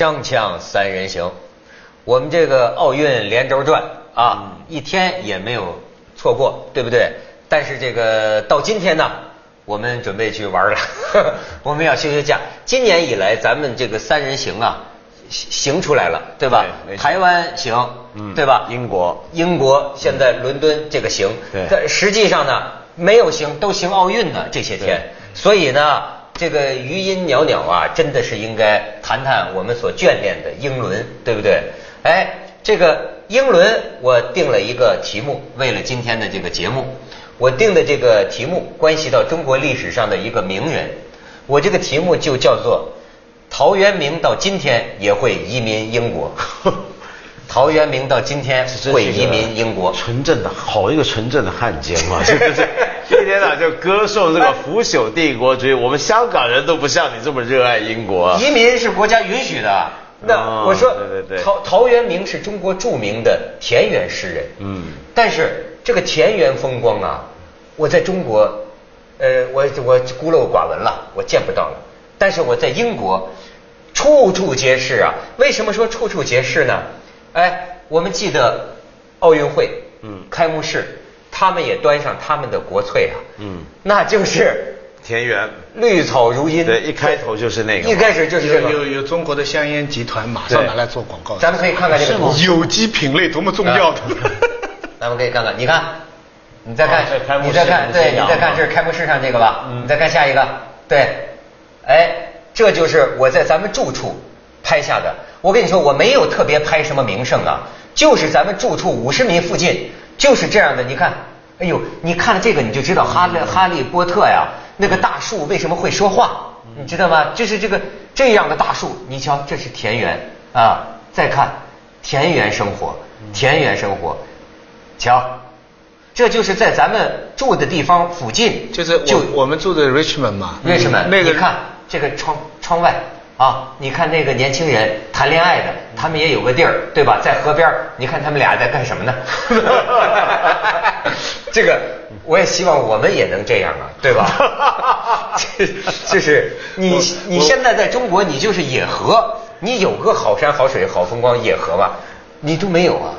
锵锵三人行，我们这个奥运连轴转啊，一天也没有错过，对不对？但是这个到今天呢，我们准备去玩了，我们要休休假。今年以来，咱们这个三人行啊，行出来了，对吧？对台湾行，嗯对吧？英国英国现在伦敦这个行，对但实际上呢，没有行，都行奥运呢这些天，所以呢，这个余音袅袅啊，真的是应该谈谈我们所眷恋的英伦，对不对？哎，这个英伦，我定了一个题目，为了今天的这个节目，我定的这个题目关系到中国历史上的一个名人，我这个题目就叫做陶渊明到今天也会移民英国。陶渊明到今天会移民英国，纯正的好一个纯正的汉奸嘛，是不是？一天到晚就歌颂这个腐朽帝国主义，我们香港人都不像你这么热爱英国啊。移民是国家允许的。那哦我说，对对对陶陶渊明是中国著名的田园诗人，嗯但是这个田园风光啊，我在中国，呃，我我孤陋寡闻了，我见不到了。但是我在英国，处处皆是啊。为什么说处处皆是呢？哎，我们记得奥运会，嗯开幕式，他们也端上他们的国粹啊，嗯那就是田园，绿草如茵。对，一开头就是那个。一开始就是这个。有有有中国的香烟集团马上拿来做广告，咱们可以看看这个图，有机品类多么重要的。咱们可以看看，你看，你再看哦这开，幕式你再看，对，你再看，这是开幕式上这个吧？嗯你再看下一个，对，哎，这就是我在咱们住处拍下的。我跟你说，我没有特别拍什么名胜啊，就是咱们住处五十米附近，就是这样的。你看，哎呦，你看了这个你就知道哈利哈利波特呀，那个大树为什么会说话，你知道吗？就是这个这样的大树，你瞧，这是田园啊，再看田园生活，田园生活。瞧，这就是在咱们住的地方附近，就是就我我们住的 Richmond 嘛，瑞士们，那个你看这个窗窗外啊，你看那个年轻人谈恋爱的，他们也有个地儿，对吧？在河边你看他们俩在干什么呢？这个我也希望我们也能这样啊，对吧？这就是你你现在在中国，你就是野河，你有个好山好水好风光野河吧，你都没有啊，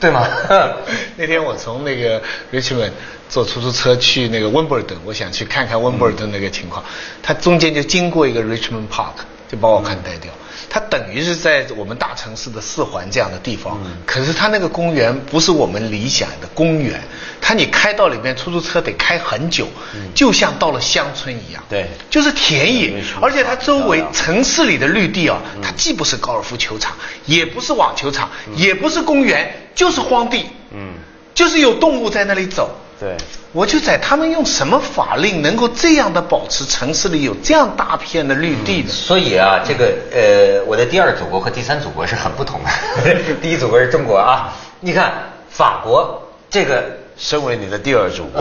对吗？那天我从那个 Richmond 坐出租车去那个温布尔登，我想去看看温布尔登那个情况，它中间就经过一个 Richmond Park，就把我看呆掉。它等于是在我们大城市的四环这样的地方，可是它那个公园不是我们理想的公园，它你开到里面出租车得开很久，就像到了乡村一样。对。就是田野而且它周围城市里的绿地啊，它既不是高尔夫球场，也不是网球场，也不是公园，就是荒地。嗯，就是有动物在那里走。对，我就在他们用什么法令能够这样的保持城市里有这样大片的绿地呢？所以啊，这个呃，我的第二祖国和第三祖国是很不同的。第一祖国是中国啊，你看法国这个身为你的第二祖国，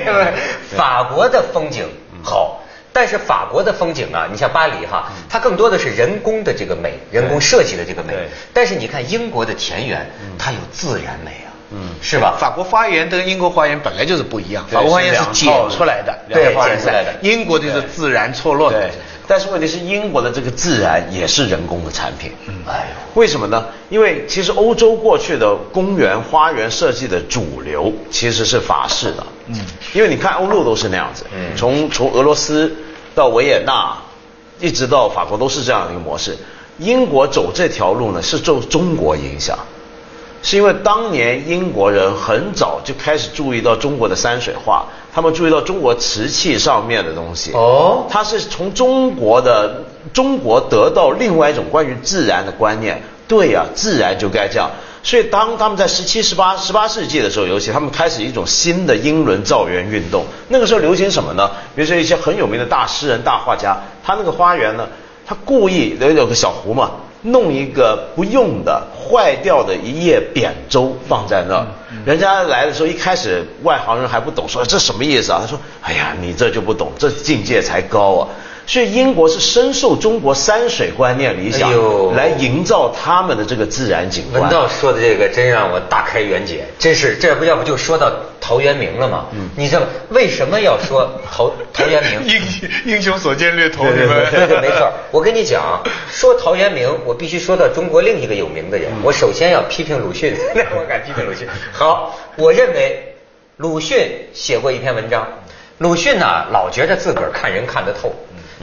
法国的风景好，但是法国的风景啊，你像巴黎哈，它更多的是人工的这个美，人工设计的这个美。但是你看英国的田园，它有自然美啊，嗯是吧？法国花园跟英国花园本来就是不一样，法国花园是是剪出来的，对剪出来的英国就是自然错落的对。但是问题是，英国的这个自然也是人工的产品。嗯哎呦为什么呢？因为其实欧洲过去的公园花园设计的主流其实是法式的，嗯，因为你看欧陆都是那样子，嗯从从俄罗斯到维也纳，一直到法国都是这样的一个模式。英国走这条路呢，是受中国影响，是因为当年英国人很早就开始注意到中国的山水画，他们注意到中国瓷器上面的东西。哦他是从中国的中国得到另外一种关于自然的观念。对呀、自然就该这样。所以当他们在十七、十八、十八世纪的时候，尤其他们开始一种新的英伦造园运动。那个时候流行什么呢？比如说一些很有名的大诗人、大画家，他那个花园呢，他故意有有个小湖嘛，弄一个不用的、坏掉的一叶扁舟放在那儿。人家来的时候，一开始外行人还不懂，说这什么意思啊？他说：“哎呀，你这就不懂，这境界才高啊。”所以英国是深受中国山水观念理想哎，来营造他们的这个自然景观。文道说的这个真让我大开眼界，真是这不要不就说到陶渊明了吗？嗯，你知道为什么要说陶 陶渊明？英英雄所见略同，对对对对对，没错。我跟你讲，说陶渊明，我必须说到中国另一个有名的人。我首先要批评鲁迅，我敢批评鲁迅。好，我认为鲁迅写过一篇文章。鲁迅呢，老觉得自个儿看人看得透。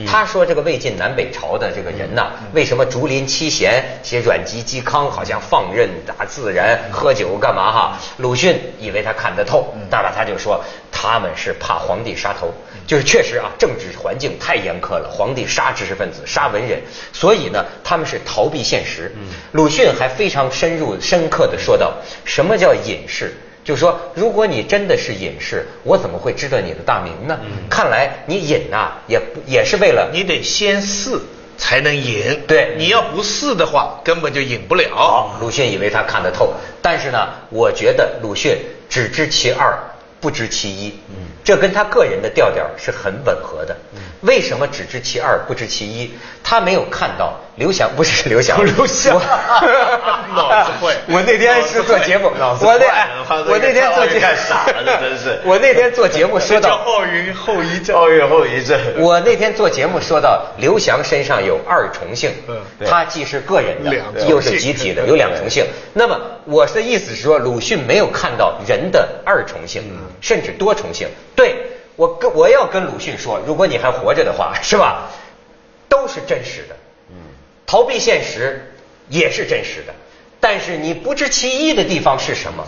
他说这个魏晋南北朝的这个人呐，为什么竹林七贤写阮籍、嵇康，好像放任大自然，喝酒干嘛哈？鲁迅以为他看得透，当然他就说他们是怕皇帝杀头，就是确实啊，政治环境太严苛了，皇帝杀知识分子，杀文人，所以呢，他们是逃避现实。鲁迅还非常深入深刻的说到，什么叫隐士？就是说，如果你真的是隐士，我怎么会知道你的大名呢？看来你隐呐、也也是为了你得先试才能隐。对你要不试的话，根本就隐不了。好，鲁迅以为他看得透，但是呢，我觉得鲁迅只知其二，不知其一。嗯，这跟他个人的调调是很吻合的。为什么只知其二，不知其一？他没有看到刘翔，不是刘翔，刘翔我 脑子会 我那天是做节目，脑子我那我那天做节目干傻了真是我那天做节目说到奥运后遗症。奥运后遗症。我那天做节目说到刘翔身上有二重性，嗯他既是个人的又是集体的，有两重性。那么我的意思是说，鲁迅没有看到人的二重性，甚至多重性。对我跟我要跟鲁迅说，如果你还活着的话，是吧？都是真实的，嗯逃避现实也是真实的，但是你不知其一的地方是什么？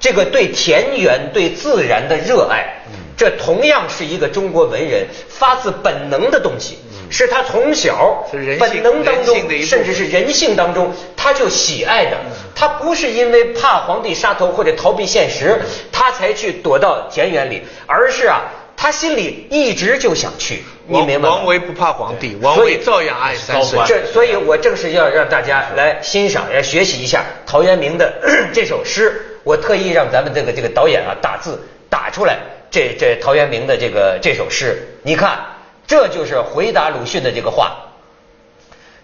这个对田园、对自然的热爱，这同样是一个中国文人发自本能的东西，是他从小本能当中甚至是人性当中，他就喜爱的。他不是因为怕皇帝杀头或者逃避现实，他才去躲到田园里，而是啊，他心里一直就想去。你明白吗？王维不怕皇帝，王维照样爱山水。这，所以我正是要让大家来欣赏、来学习一下陶渊明的 这首诗。我特意让咱们这个这个导演啊打字打出来，这这陶渊明的这个这首诗，你看，这就是回答鲁迅的这个话。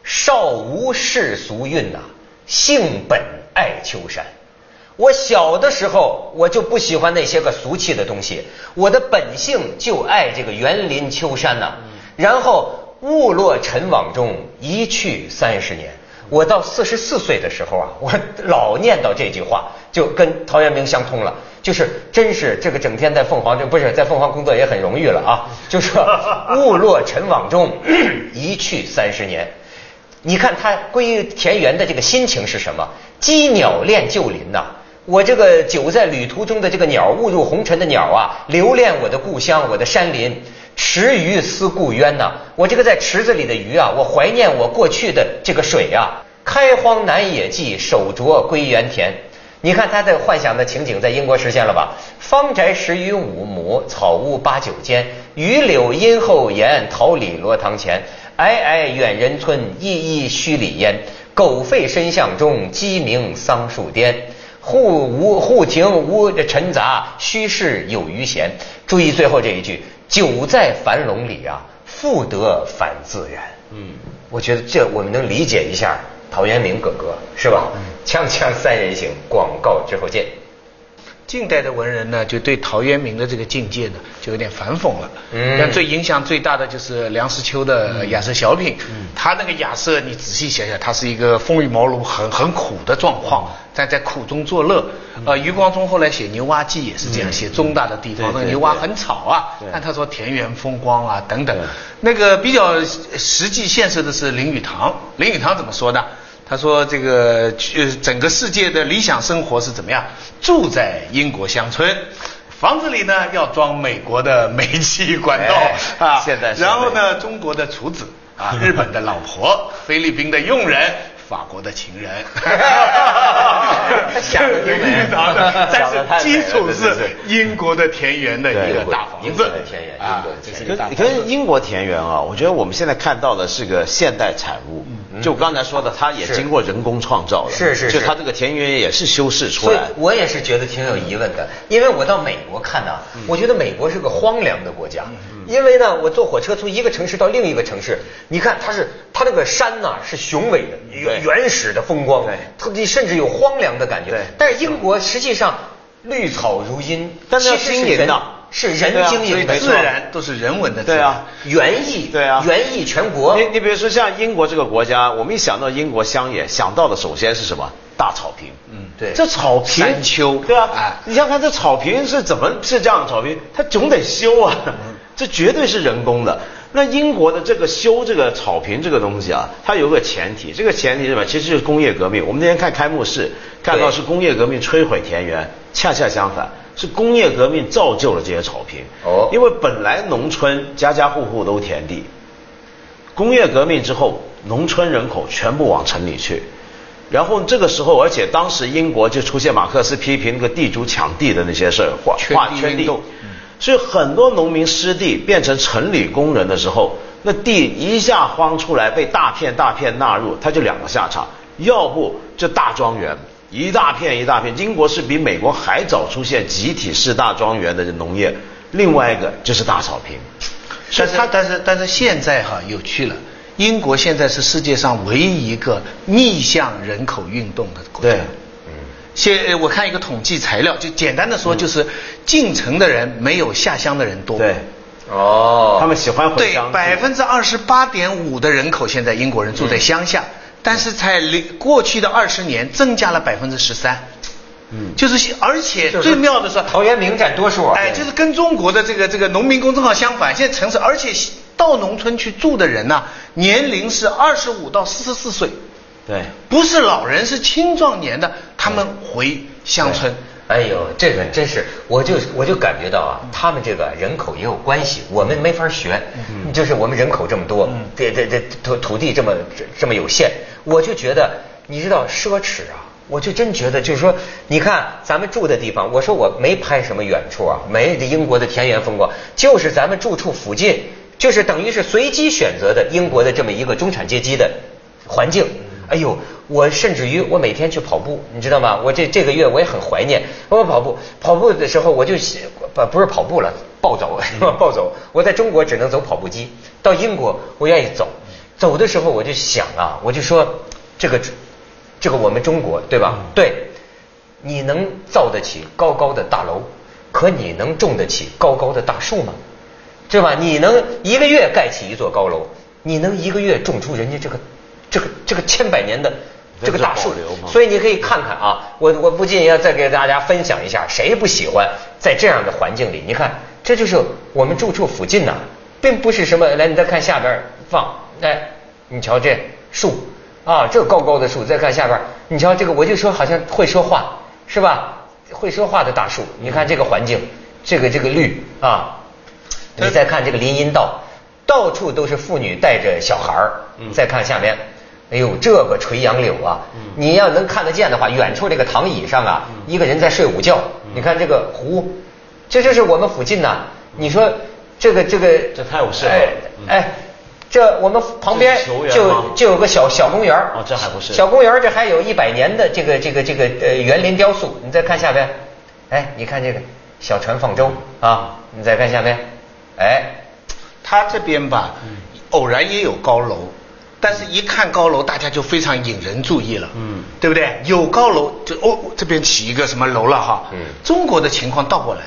少无世俗韵呐、性本爱丘山。我小的时候我就不喜欢那些个俗气的东西，我的本性就爱这个园林秋山呐、然后误落尘网中，一去三十年。我到四十四岁的时候啊，我老念叨这句话，就跟陶渊明相通了。就是真是这个整天在凤凰这不是在凤凰工作也很荣誉了啊。就说误落尘网中，一去三十年。你看他归田园的这个心情是什么？羁鸟恋旧林呐、我这个久在旅途中的这个鸟，误入红尘的鸟啊，留恋我的故乡，我的山林。池鱼思故渊呐、我这个在池子里的鱼啊，我怀念我过去的这个水啊。开荒南野际，手镯归园田。你看他的幻想的情景在英国实现了吧？方宅十余五亩，草屋八九间，榆柳荫后檐，桃李罗堂前。皑皑远人村，依依墟里烟。狗吠深巷中，鸡鸣桑树颠。户无户庭无尘杂，虚室有余闲。注意最后这一句：久在樊笼里啊，复得返自然。嗯，我觉得这我们能理解一下陶渊明哥哥是吧？锵锵三人行，广告之后见。近代的文人呢，就对陶渊明的这个境界呢，就有点反讽了。嗯但最影响最大的就是梁实秋的雅瑟小品。嗯他那个雅瑟，你仔细想想，他是一个风雨茅庐、很很苦的状况，嗯但在苦中作乐。呃，余光中后来写《牛蛙记》也是这样，写中大的地方，那个牛蛙很吵啊对，但他说田园风光啊等等。那个比较实际现实的是林语堂，林语堂怎么说呢？他说：“这个呃，整个世界的理想生活是怎么样？住在英国乡村，房子里呢要装美国的煤气管道、哎啊，现在是然后呢，中国的厨子啊，日本的老婆，菲律宾的佣人。”法国的情人，想的挺美的，但是基础是英国的田园的一个大房子，英国的田园啊英国的，田园这是个大房可是。英国田园啊，我觉得我们现在看到的是个现代产物。就刚才说的，它也经过人工创造的，是是是。就它这个田园也是修饰出来。我也是觉得挺有疑问的，因为我到美国看呢、我觉得美国是个荒凉的国家，因为呢，我坐火车从一个城市到另一个城市，你看它是它那个山呐、是雄伟的、原原始的风光对，它你甚至有荒凉的感觉对。但是英国实际上绿草如茵，但是要其实是人经营的是人经营的，自然都是人文的。对啊，园艺，对啊园艺全国。你你比如说像英国这个国家，我们一想到英国乡野，想到的首先是什么？大草坪。嗯对这草坪山丘对啊，哎你想想看这草坪是怎么是这样的草坪？它总得修啊，这绝对是人工的。那英国的这个修这个草坪这个东西啊，它有个前提，这个前提是什么？其实就是工业革命。我们那天看开幕式，看到是工业革命摧毁田园，恰恰相反，是工业革命造就了这些草坪。哦因为本来农村家家户户都田地，工业革命之后，农村人口全部往城里去，然后这个时候，而且当时英国就出现马克思批评那个地主抢地的那些事儿，划圈划圈地所以很多农民失地变成城里工人的时候，那地一下荒出来，被大片大片纳入，他就两个下场，要不就大庄园。一大片一大片，英国是比美国还早出现集体式大庄园的农业，另外一个就是大草坪。但是但是但是现在哈有趣了，英国现在是世界上唯一一个逆向人口运动的国家。对，现呃我看一个统计材料，就简单的说，就是进城的人没有下乡的人多。对，哦，他们喜欢回对乡，百分之二十八点五的人口现在英国人住在乡下，但是在零过去的二十年增加了百分之十三。嗯就是而且最妙的是，陶渊明占多数啊。哎，就是跟中国的这个这个农民工正好相反。现在城市，而且到农村去住的人呢、年龄是二十五到四十四岁，对。不是老人，是青壮年的，他们回乡村。哎呦，这个真是，我就我就感觉到啊，他们这个人口也有关系，我们没法学，就是我们人口这么多，这这这土土地这么这这么有限，我就觉得，你知道奢侈啊，我就真觉得就是说，你看咱们住的地方，我说我没拍什么远处啊，没这英国的田园风光，就是咱们住处附近，就是等于是随机选择的英国的这么一个中产阶级的环境。哎呦，我甚至于我每天去跑步，你知道吗？我这这个月我也很怀念我跑步。跑步的时候我就不不是跑步了，暴走，暴走。我在中国只能走跑步机，到英国我愿意走。走的时候我就想啊，我就说这个这个我们中国对吧？对，你能造得起高高的大楼，可你能种得起高高的大树吗？对吧？你能一个月盖起一座高楼，你能一个月种出人家这个这个这个千百年的这个大树？所以你可以看看啊，我我不禁要再给大家分享一下，谁不喜欢在这样的环境里？你看，这就是我们住处附近呐、并不是什么。来，你再看下边放，哎，你瞧这树啊，这高高的树，再看下边，你瞧这个，我就说好像会说话是吧？会说话的大树，你看这个环境，这个这个绿啊，你再看这个林荫道，到处都是妇女带着小孩儿。再看下面，哎呦，这个垂杨柳啊，你要能看得见的话，远处这个躺椅上啊，一个人在睡午觉。你看这个湖，这就是我们附近呐。你说这个这个，这太有适合了哎这我们旁边就吗？就有个小小公园儿。哦这还不是。小公园儿，这还有一百年的这个这个这个呃园林雕塑。你再看下边，哎，你看这个小船放舟啊，你再看下边，哎，他这边吧，嗯。偶然也有高楼，但是一看高楼，大家就非常引人注意了，嗯。对不对？有高楼就哦，这边起一个什么楼了哈，嗯。中国的情况倒过来，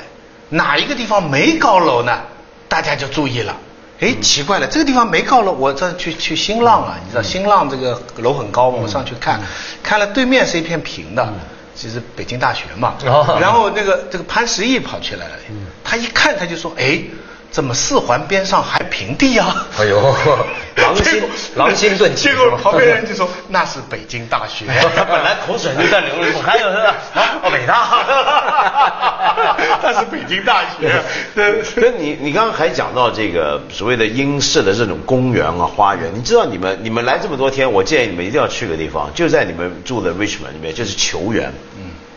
哪一个地方没高楼呢？大家就注意了。哎，嗯。奇怪了，这个地方没高楼，我这去去新浪啊，你知道新浪这个楼很高，我们上去看，看了对面是一片平的，其实北京大学嘛，哦。然后那个这个潘石屹跑起来了，他一看他就说，哎，怎么四环边上还平地啊？哎呦，狼心狼心顿起。结果旁边人就说那是北京大学，他本来口水就在流了，还有是吧？哦，北大，那是北京大学。对 那你你刚刚还讲到这个所谓的英式的这种公园啊、花园，你知道你们你们来这么多天，我建议你们一定要去个地方，就在你们住的 Richmond 里面，就是球园，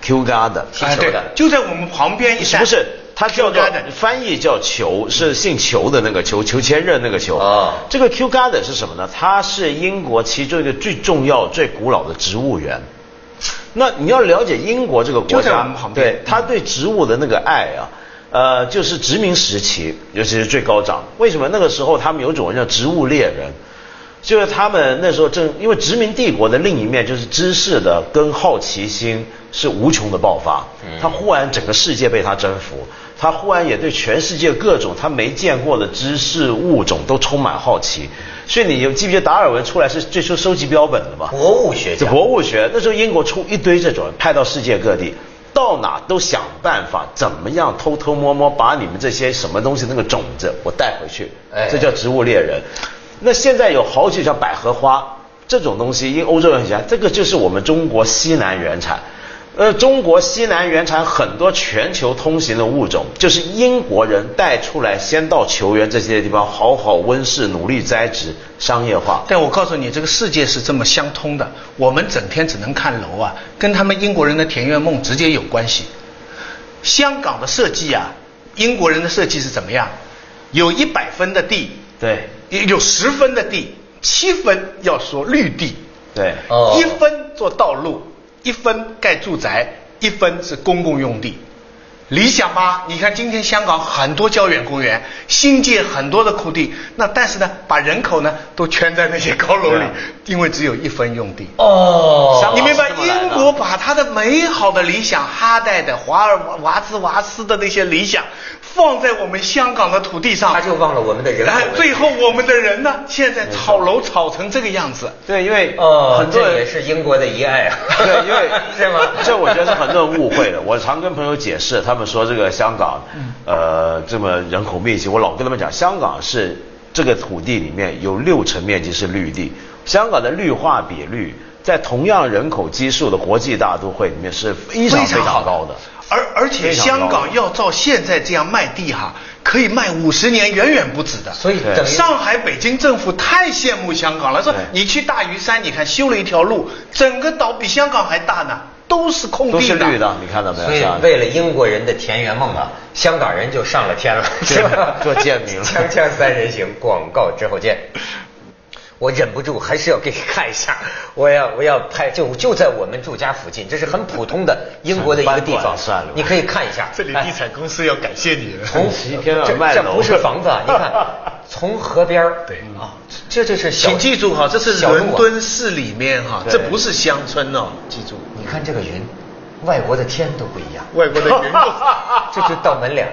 嗯，Q Garden，哎对，就在我们旁边。不是，他叫做翻译叫球，是姓裘的那个球，裘千仞那个球。啊这个 Kew Garden 是什么呢？它是英国其中一个最重要、最古老的植物园。那你要了解英国这个国家对它对植物的那个爱啊，呃，就是殖民时期，尤其是最高涨。为什么那个时候他们有种人叫植物猎人？就是他们那时候正因为殖民帝国的另一面就是知识的跟好奇心是无穷的爆发，他忽然整个世界被他征服，他忽然也对全世界各种他没见过的知识物种都充满好奇，所以你记不记得达尔文出来是最初收集标本的嘛？博物学家，博物学那时候英国出一堆这种人派到世界各地，到哪都想办法怎么样偷偷摸摸把你们这些什么东西那个种子我带回去，这叫植物猎人。那现在有好几叫百合花这种东西，因欧洲人很喜欢，这个就是我们中国西南原产。呃，中国西南原产很多全球通行的物种，就是英国人带出来，先到球员这些地方好好温室，努力栽植，商业化。但我告诉你，这个世界是这么相通的。我们整天只能看楼啊，跟他们英国人的田园梦直接有关系。香港的设计啊，英国人的设计是怎么样？有一百分的地，对。有十分的地，七分要说绿地，对，一分做道路，一分盖住宅，一分是公共用地。理想吧？你看今天香港很多郊远公园，新界很多的空地，那但是呢，把人口呢都圈在那些高楼里，因为只有一分用地。哦，你明白？英国把他的美好的理想，哈代的、华尔瓦兹瓦斯的那些理想。放在我们香港的土地上，他就忘了我们的人。最后我们的人呢？现在炒楼炒成这个样子。对，因为呃，很多人也是英国的遗爱啊。对，因为 是吗？这我觉得是很多人误会的。我常跟朋友解释，他们说这个香港，呃，这么人口密集，我老跟他们讲，香港是这个土地里面有六成面积是绿地。香港的绿化比率在同样人口基数的国际大都会里面是非常非常高的。而而且香港要照现在这样卖地哈，可以卖五十年，远远不止的。所以上海、北京政府太羡慕香港了，说你去大屿山，你看修了一条路，整个岛比香港还大呢，都是空地，都是绿的，你看到没有？所以为了英国人的田园梦啊，香港人就上了天了，是吧？做贱民了。锵锵三人行，广告之后见。我忍不住还是要给你看一下，我要我要拍，就就在我们住家附近，这是很普通的英国的一个地方，算了，你可以看一下。这里地产公司要感谢你了。从这这不是房子，你看，从河边对啊，这就是请记住哈，这是伦敦市里面哈，这不是乡村哦，记住。你看这个云，外国的天都不一样，外国的云，这就到门脸。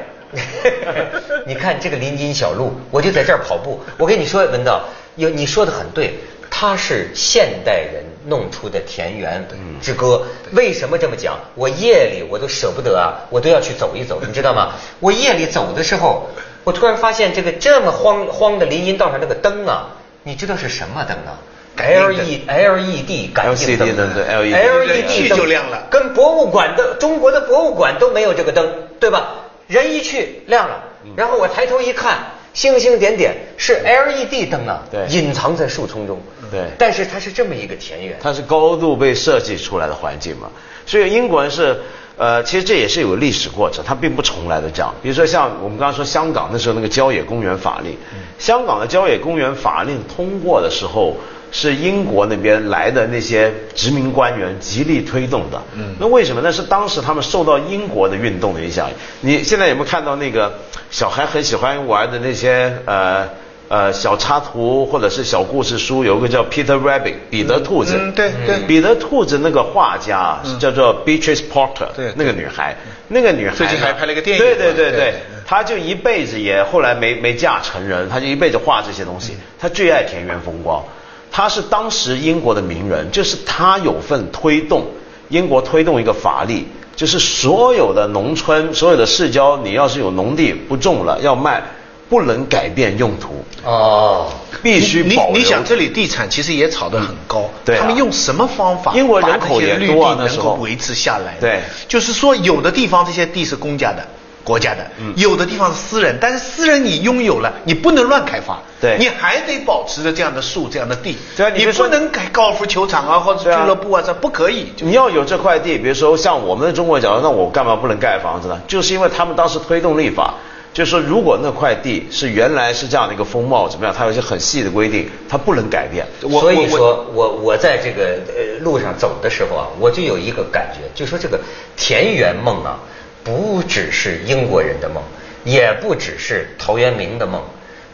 你看这个林荫小路，我就在这儿跑步。我跟你说，文道。有你说的很对，它是现代人弄出的田园之歌。为什么这么讲？我夜里我都舍不得啊，我都要去走一走，你知道吗？我夜里走的时候，我突然发现这个这么荒荒的林荫道上那个灯啊，你知道是什么灯啊？L E L E D 感应灯，，L E D L E D 灯就亮了，跟博物馆的中国的博物馆都没有这个灯，对吧？人一去亮了，然后我抬头一看。星星点点是 LED 灯啊，对，隐藏在树丛中，对，但是它是这么一个田园，它是高度被设计出来的环境嘛，所以英国人是，呃，其实这也是有个历史过程，它并不重来的这样。比如说像我们刚刚说香港那时候那个郊野公园法令，香港的郊野公园法令通过的时候。是英国那边来的那些殖民官员极力推动的。嗯，那为什么？那是当时他们受到英国的运动的影响。你现在有没有看到那个小孩很喜欢玩的那些呃呃小插图或者是小故事书？有个叫 Peter Rabbit 彼得兔子。嗯，对对。彼得兔子那个画家叫做 Beatrice Porter，对，那个女孩，那个女孩最近还拍了一个电影。对对对对，她就一辈子也后来没没嫁成人，他就一辈子画这些东西。他最爱田园风光。他是当时英国的名人，就是他有份推动英国推动一个法律，就是所有的农村、所有的市郊，你要是有农地不种了要卖，不能改变用途哦，必须保你。你想这里地产其实也炒得很高，对，他们用什么方法？英国人口也多，能够维持下来。对，就是说有的地方这些地是公家的。国家的，有的地方是私人，但是私人你拥有了，你不能乱开发，对，你还得保持着这样的树、这样的地，对啊，你不能改高尔夫球场啊或者俱乐部啊，这不可以。你要有这块地，比如说像我们的中国角度，那我干嘛不能盖房子呢？就是因为他们当时推动立法，就是说如果那块地是原来是这样的一个风貌怎么样，它有一些很细的规定，它不能改变。所以说我我在这个呃路上走的时候啊，我就有一个感觉，就说这个田园梦啊。不只是英国人的梦，也不只是陶渊明的梦。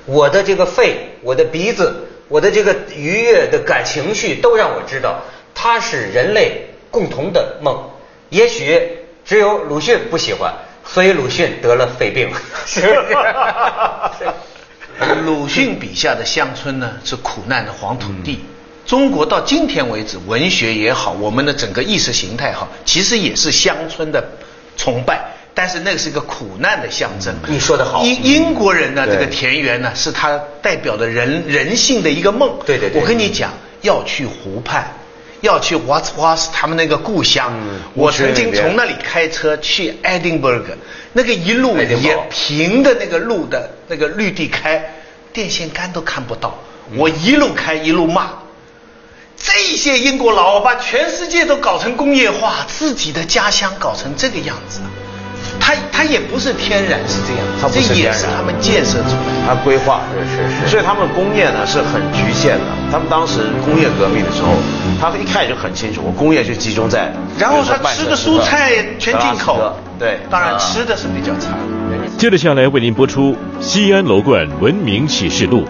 我的这个肺，我的鼻子，我的这个愉悦的感情绪，都让我知道，它是人类共同的梦。也许只有鲁迅不喜欢，所以鲁迅得了肺病，是不是？鲁迅笔下的乡村呢，是苦难的黄土地。中国到今天为止，文学也好，我们的整个意识形态好，其实也是乡村的崇拜。但是那个是一个苦难的象征。你说的好。英英国人呢，这个田园呢，是他代表的人人性的一个梦。对对对。我跟你讲，要去湖畔，要去 What was 他们那个故乡。嗯。我曾经从那里开车去 Edinburgh，那个一路也平的那个路的那个绿地开，电线杆都看不到。我一路开一路骂，这些英国佬把全世界都搞成工业化，自己的家乡搞成这个样子。他他也不是天然是这样，他不是这也是他们建设出来，他规划是是是，所以他们工业呢是很局限的。他们当时工业革命的时候，他一开始就很清楚，我工业就集中在，然后他吃的蔬菜全进口，对，当然吃的是比较差。接着下来为您播出《西安楼观文明启示录》。